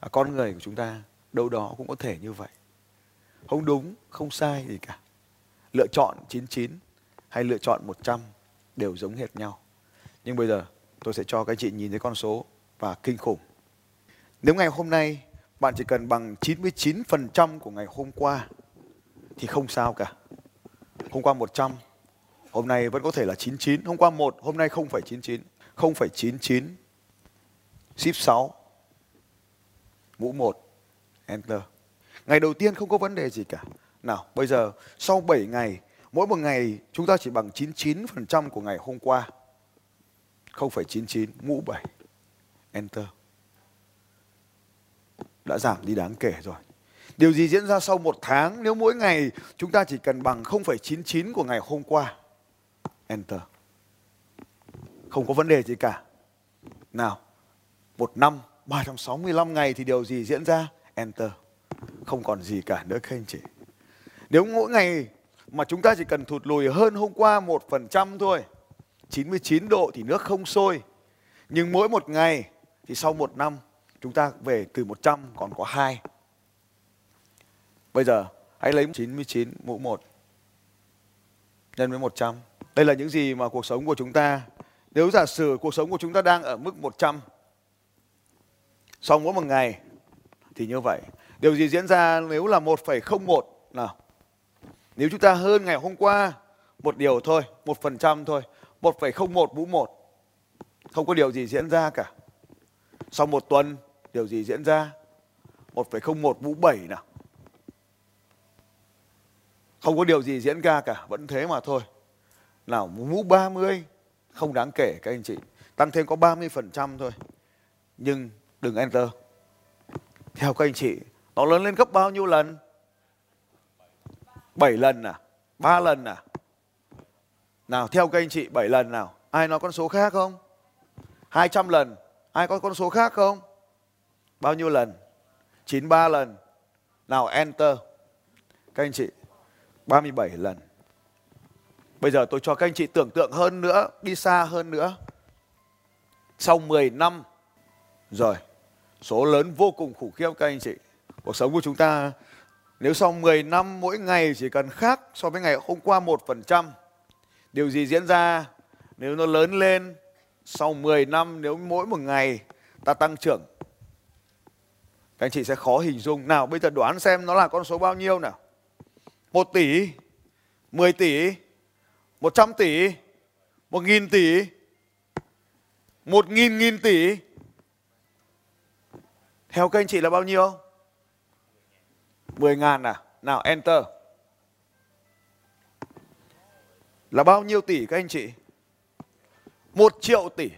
À, con người của chúng ta đâu đó cũng có thể như vậy. Không đúng, không sai gì cả. Lựa chọn 99 hay lựa chọn 100 đều giống hệt nhau. Nhưng bây giờ tôi sẽ cho các chị nhìn thấy con số và kinh khủng. Nếu ngày hôm nay bạn chỉ cần bằng 99% của ngày hôm qua thì không sao cả. Hôm qua 100, hôm nay vẫn có thể là 99. Hôm qua 1, hôm nay không phải 99. 0,99 ship 6 mũ 1 enter. Ngày đầu tiên không có vấn đề gì cả. Nào, bây giờ sau 7 ngày, mỗi một ngày chúng ta chỉ bằng 99% của ngày hôm qua. 0,99 mũ 7 enter. Đã giảm đi đáng kể rồi. Điều gì diễn ra sau một tháng nếu mỗi ngày chúng ta chỉ cần bằng 0,99 của ngày hôm qua? enter không có vấn đề gì cả nào một năm 365 ngày thì điều gì diễn ra enter không còn gì cả nữa, các anh chị. Nếu mỗi ngày mà chúng ta chỉ cần thụt lùi hơn hôm qua 1% thôi 99 độ thì nước không sôi. Nhưng mỗi một ngày thì sau một năm, chúng ta về từ 100 còn có 2 bây giờ, hãy lấy 99 mũ 1 nhân với 100 đây là những gì mà cuộc sống của chúng ta, nếu giả sử cuộc sống của chúng ta đang ở mức 100 sau mỗi một ngày thì như vậy điều gì diễn ra nếu là 1,01 nào nếu chúng ta hơn ngày hôm qua một điều thôi một phần trăm thôi 1,01 mũ 1 không có điều gì diễn ra cả. Sau một tuần điều gì diễn ra? 1,01 mũ 7 nào. Không có điều gì diễn ra cả vẫn thế mà thôi. Nào mũ 30 không đáng kể các anh chị. Tăng thêm có 30% thôi. Nhưng đừng enter. Theo các anh chị nó lớn lên gấp bao nhiêu lần? 7 lần à? 3 lần à? Nào theo các anh chị 7 lần nào? Ai nói con số khác không? 200 lần. Ai có con số khác không? Bao nhiêu lần? 93 lần. Nào enter. Các anh chị 37 lần. Bây giờ tôi cho các anh chị tưởng tượng hơn nữa, đi xa hơn nữa. Sau 10 năm rồi, số lớn vô cùng khủng khiếp các anh chị. Cuộc sống của chúng ta nếu sau 10 năm mỗi ngày chỉ cần khác so với ngày hôm qua 1%, điều gì diễn ra nếu nó lớn lên sau 10 năm nếu mỗi một ngày ta tăng trưởng các anh chị sẽ khó hình dung. Nào bây giờ đoán xem nó là con số bao nhiêu nào. 1 tỷ, 10 tỷ, 100 tỷ, 1 nghìn tỷ, 1 nghìn nghìn tỷ. Theo các anh chị là bao nhiêu? 10 ngàn à? Nào enter. Là bao nhiêu tỷ các anh chị? 1 triệu tỷ.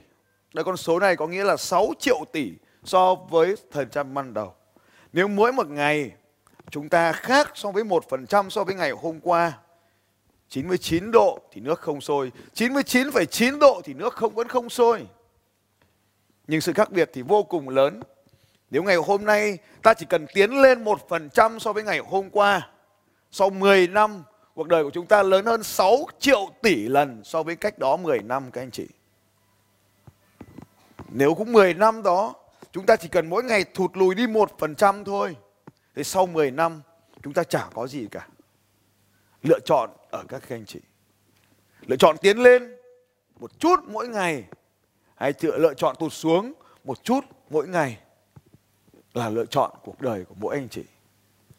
Đây con số này có nghĩa là 6 triệu tỷ so với thời gian ban đầu. Nếu mỗi một ngày chúng ta khác so với 1% so với ngày hôm qua 99 độ thì nước không sôi 99,9 độ thì nước không vẫn không sôi Nhưng sự khác biệt thì vô cùng lớn nếu ngày hôm nay ta chỉ cần tiến lên 1% so với ngày hôm qua, Sau 10 năm, cuộc đời của chúng ta lớn hơn 6 triệu tỷ lần so với cách đó 10 năm, các anh chị. Nếu cũng 10 năm đó, chúng ta chỉ cần mỗi ngày thụt lùi đi 1% thôi, Thì sau 10 năm, chúng ta chả có gì cả. Lựa chọn ở các anh chị. Lựa chọn tiến lên một chút mỗi ngày, hay lựa chọn tụt xuống một chút mỗi ngày là lựa chọn cuộc đời của mỗi anh chị.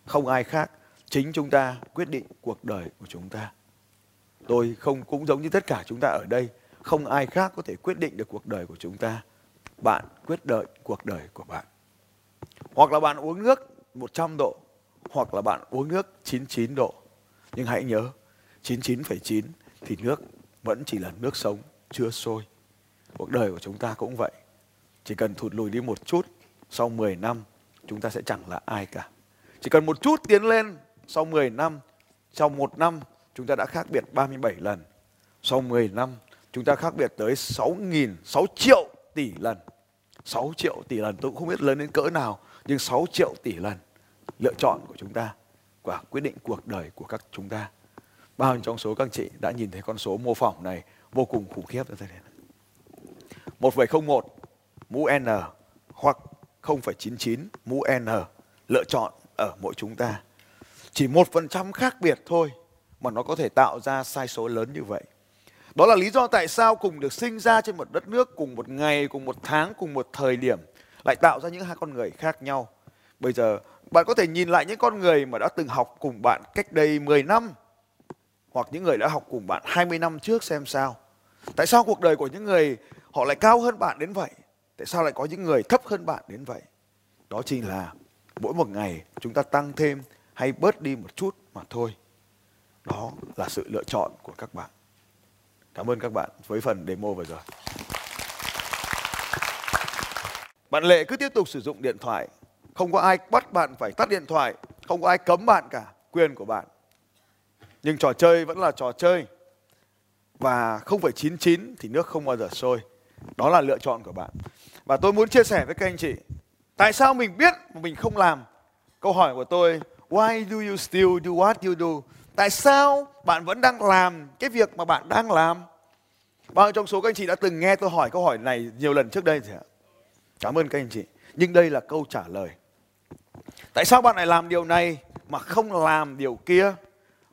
Không ai khác chính chúng ta quyết định cuộc đời của chúng ta. Tôi không cũng giống như tất cả chúng ta ở đây không ai khác có thể quyết định được cuộc đời của chúng ta. Bạn quyết đợi cuộc đời của bạn. Hoặc là bạn uống nước 100 độ hoặc là bạn uống nước 99 độ. Nhưng hãy nhớ 99,9 thì nước vẫn chỉ là nước sống chưa sôi. Cuộc đời của chúng ta cũng vậy. Chỉ cần thụt lùi đi một chút sau 10 năm chúng ta sẽ chẳng là ai cả. Chỉ cần một chút tiến lên sau 10 năm, sau một năm chúng ta đã khác biệt 37 lần. Sau 10 năm chúng ta khác biệt tới 6.000, 6 triệu tỷ lần. 6 triệu tỷ lần tôi cũng không biết lớn đến cỡ nào nhưng 6 triệu tỷ lần lựa chọn của chúng ta và quyết định cuộc đời của các chúng ta. Bao nhiêu trong số các chị đã nhìn thấy con số mô phỏng này vô cùng khủng khiếp 1,01 mũ N hoặc 0,99 mũ N lựa chọn ở mỗi chúng ta. Chỉ một phần trăm khác biệt thôi mà nó có thể tạo ra sai số lớn như vậy. Đó là lý do tại sao cùng được sinh ra trên một đất nước cùng một ngày, cùng một tháng, cùng một thời điểm lại tạo ra những hai con người khác nhau. Bây giờ bạn có thể nhìn lại những con người mà đã từng học cùng bạn cách đây 10 năm hoặc những người đã học cùng bạn 20 năm trước xem sao. Tại sao cuộc đời của những người họ lại cao hơn bạn đến vậy? Tại sao lại có những người thấp hơn bạn đến vậy? Đó chính là mỗi một ngày chúng ta tăng thêm hay bớt đi một chút mà thôi. Đó là sự lựa chọn của các bạn. Cảm ơn các bạn với phần demo vừa rồi. Bạn Lệ cứ tiếp tục sử dụng điện thoại không có ai bắt bạn phải tắt điện thoại, không có ai cấm bạn cả, quyền của bạn. Nhưng trò chơi vẫn là trò chơi. và 0,99 thì nước không bao giờ sôi. Đó là lựa chọn của bạn. Và tôi muốn chia sẻ với các anh chị, tại sao mình biết mà mình không làm? Câu hỏi của tôi, why do you still do what you do? Tại sao bạn vẫn đang làm cái việc mà bạn đang làm? Bao trong số các anh chị đã từng nghe tôi hỏi câu hỏi này nhiều lần trước đây thì ạ? Cảm ơn các anh chị. Nhưng đây là câu trả lời. Tại sao bạn lại làm điều này mà không làm điều kia?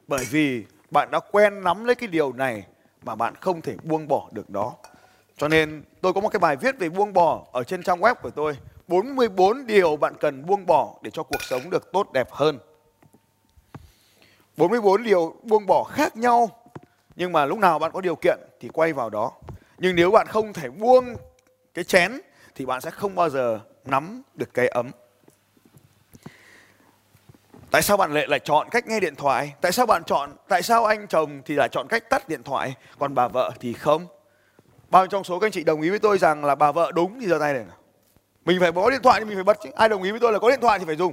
Bởi vì bạn đã quen nắm lấy cái điều này mà bạn không thể buông bỏ được đó. Cho nên tôi có một cái bài viết về buông bỏ ở trên trang web của tôi. 44 điều bạn cần buông bỏ để cho cuộc sống được tốt đẹp hơn. 44 điều buông bỏ khác nhau nhưng mà lúc nào bạn có điều kiện thì quay vào đó. Nhưng nếu bạn không thể buông cái chén thì bạn sẽ không bao giờ nắm được cái ấm. Tại sao bạn lại lại chọn cách nghe điện thoại? Tại sao bạn chọn? Tại sao anh chồng thì lại chọn cách tắt điện thoại, còn bà vợ thì không? Bao trong số các anh chị đồng ý với tôi rằng là bà vợ đúng thì giờ này này. Mình phải có điện thoại thì mình phải bật chứ. Ai đồng ý với tôi là có điện thoại thì phải dùng.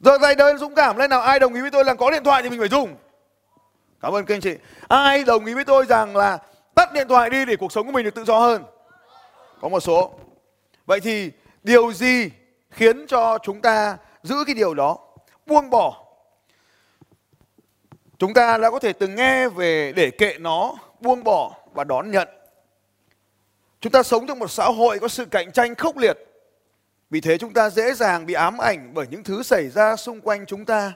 giờ tay đơn dũng cảm lên nào. Ai đồng ý với tôi là có điện thoại thì mình phải dùng. Cảm ơn các anh chị. Ai đồng ý với tôi rằng là tắt điện thoại đi để cuộc sống của mình được tự do hơn? Có một số. Vậy thì điều gì khiến cho chúng ta giữ cái điều đó? Buông bỏ. Chúng ta đã có thể từng nghe về để kệ nó, buông bỏ và đón nhận. Chúng ta sống trong một xã hội có sự cạnh tranh khốc liệt. Vì thế chúng ta dễ dàng bị ám ảnh bởi những thứ xảy ra xung quanh chúng ta.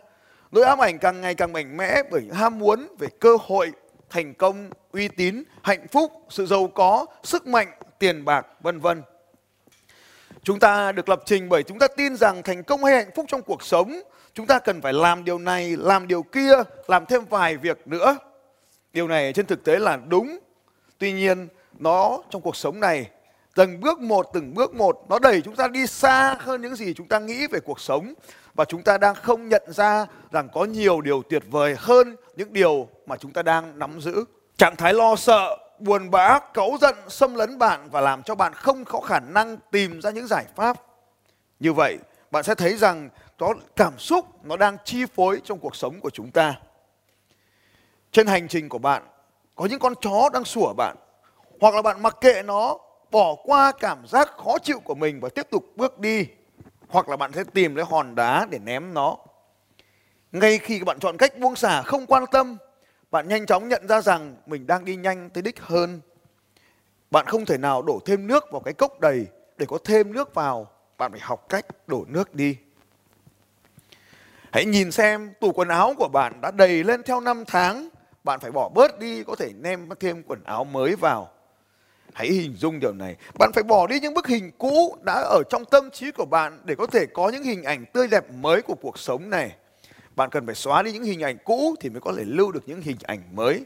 Nỗi ám ảnh càng ngày càng mạnh mẽ bởi những ham muốn về cơ hội, thành công, uy tín, hạnh phúc, sự giàu có, sức mạnh, tiền bạc, vân vân. Chúng ta được lập trình bởi chúng ta tin rằng thành công hay hạnh phúc trong cuộc sống, chúng ta cần phải làm điều này, làm điều kia, làm thêm vài việc nữa. Điều này trên thực tế là đúng. Tuy nhiên, nó trong cuộc sống này từng bước một từng bước một nó đẩy chúng ta đi xa hơn những gì chúng ta nghĩ về cuộc sống. Và chúng ta đang không nhận ra rằng có nhiều điều tuyệt vời hơn những điều mà chúng ta đang nắm giữ. Trạng thái lo sợ buồn bã cáu giận xâm lấn bạn và làm cho bạn không có khả năng tìm ra những giải pháp. Như vậy bạn sẽ thấy rằng có cảm xúc nó đang chi phối trong cuộc sống của chúng ta trên hành trình của bạn, có những con chó đang sủa bạn, hoặc là bạn mặc kệ nó, bỏ qua cảm giác khó chịu của mình và tiếp tục bước đi, hoặc là bạn sẽ tìm lấy hòn đá để ném nó. Ngay khi bạn chọn cách buông xả không quan tâm, bạn nhanh chóng nhận ra rằng mình đang đi nhanh tới đích hơn. Bạn không thể nào đổ thêm nước vào cái cốc đầy, để có thêm nước vào, bạn phải học cách đổ nước đi. Hãy nhìn xem tủ quần áo của bạn đã đầy lên theo năm tháng bạn phải bỏ bớt đi có thể nem thêm quần áo mới vào Hãy hình dung điều này. Bạn phải bỏ đi những bức hình cũ đã ở trong tâm trí của bạn để có thể có những hình ảnh tươi đẹp mới của cuộc sống này. Bạn cần phải xóa đi những hình ảnh cũ thì mới có thể lưu được những hình ảnh mới.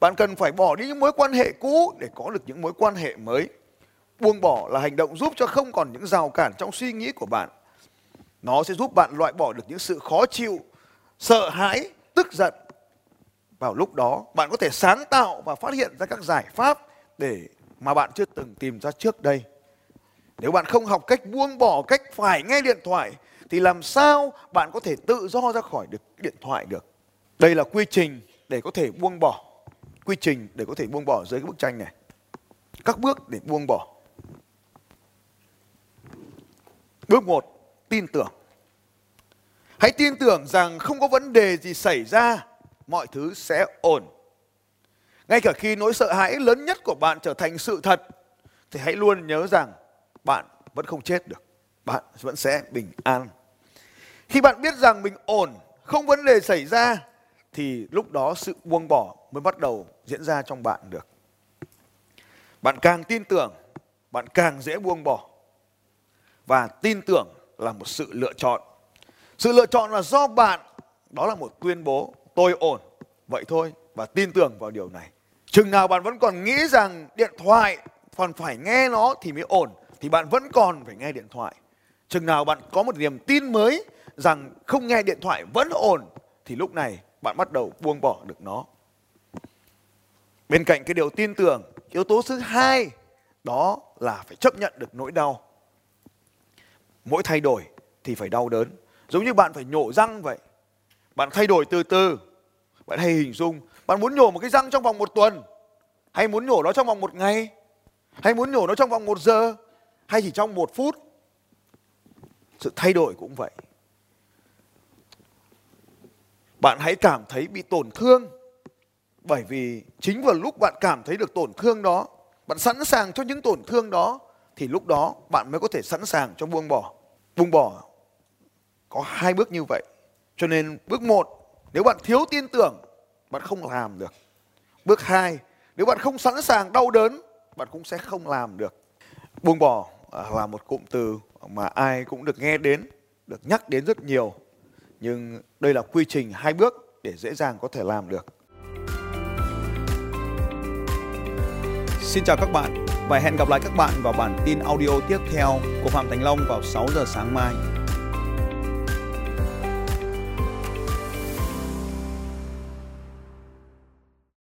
Bạn cần phải bỏ đi những mối quan hệ cũ để có được những mối quan hệ mới. Buông bỏ là hành động giúp cho không còn những rào cản trong suy nghĩ của bạn. Nó sẽ giúp bạn loại bỏ được những sự khó chịu, sợ hãi, tức giận. Vào lúc đó, bạn có thể sáng tạo và phát hiện ra các giải pháp để mà bạn chưa từng tìm ra trước đây. Nếu bạn không học cách buông bỏ cách phải nghe điện thoại thì làm sao bạn có thể tự do ra khỏi được điện thoại được. Đây là quy trình để có thể buông bỏ. Quy trình để có thể buông bỏ dưới cái bức tranh này. Các bước để buông bỏ. Bước 1, tin tưởng. Hãy tin tưởng rằng không có vấn đề gì xảy ra, mọi thứ sẽ ổn. Ngay cả khi nỗi sợ hãi lớn nhất của bạn trở thành sự thật thì hãy luôn nhớ rằng bạn vẫn không chết được. Bạn vẫn sẽ bình an. Khi bạn biết rằng mình ổn, không vấn đề xảy ra thì lúc đó sự buông bỏ mới bắt đầu diễn ra trong bạn được. Bạn càng tin tưởng, bạn càng dễ buông bỏ. Và tin tưởng là một sự lựa chọn. Sự lựa chọn là do bạn, đó là một tuyên bố tôi ổn, vậy thôi và tin tưởng vào điều này. Chừng nào bạn vẫn còn nghĩ rằng điện thoại còn phải nghe nó thì mới ổn thì bạn vẫn còn phải nghe điện thoại. Chừng nào bạn có một niềm tin mới rằng không nghe điện thoại vẫn ổn thì lúc này bạn bắt đầu buông bỏ được nó. Bên cạnh cái điều tin tưởng, yếu tố thứ hai đó là phải chấp nhận được nỗi đau. Mỗi thay đổi thì phải đau đớn. Giống như bạn phải nhổ răng vậy. Bạn thay đổi từ từ. Bạn hay hình dung, bạn muốn nhổ một cái răng trong vòng một tuần, hay muốn nhổ nó trong vòng một ngày, hay muốn nhổ nó trong vòng một giờ, hay chỉ trong một phút. Sự thay đổi cũng vậy. Bạn hãy cảm thấy bị tổn thương, bởi vì chính vào lúc bạn cảm thấy được tổn thương đó, bạn sẵn sàng cho những tổn thương đó, thì lúc đó bạn mới có thể sẵn sàng cho buông bỏ. Buông bỏ có hai bước như vậy. Cho nên bước một nếu bạn thiếu tin tưởng, bạn không làm được. Bước hai, nếu bạn không sẵn sàng đau đớn, bạn cũng sẽ không làm được. Buông bỏ à, là một cụm từ mà ai cũng được nghe đến, được nhắc đến rất nhiều. Nhưng đây là quy trình hai bước để dễ dàng có thể làm được. Xin chào các bạn và hẹn gặp lại các bạn vào bản tin audio tiếp theo của Phạm Thành Long vào 6 giờ sáng mai.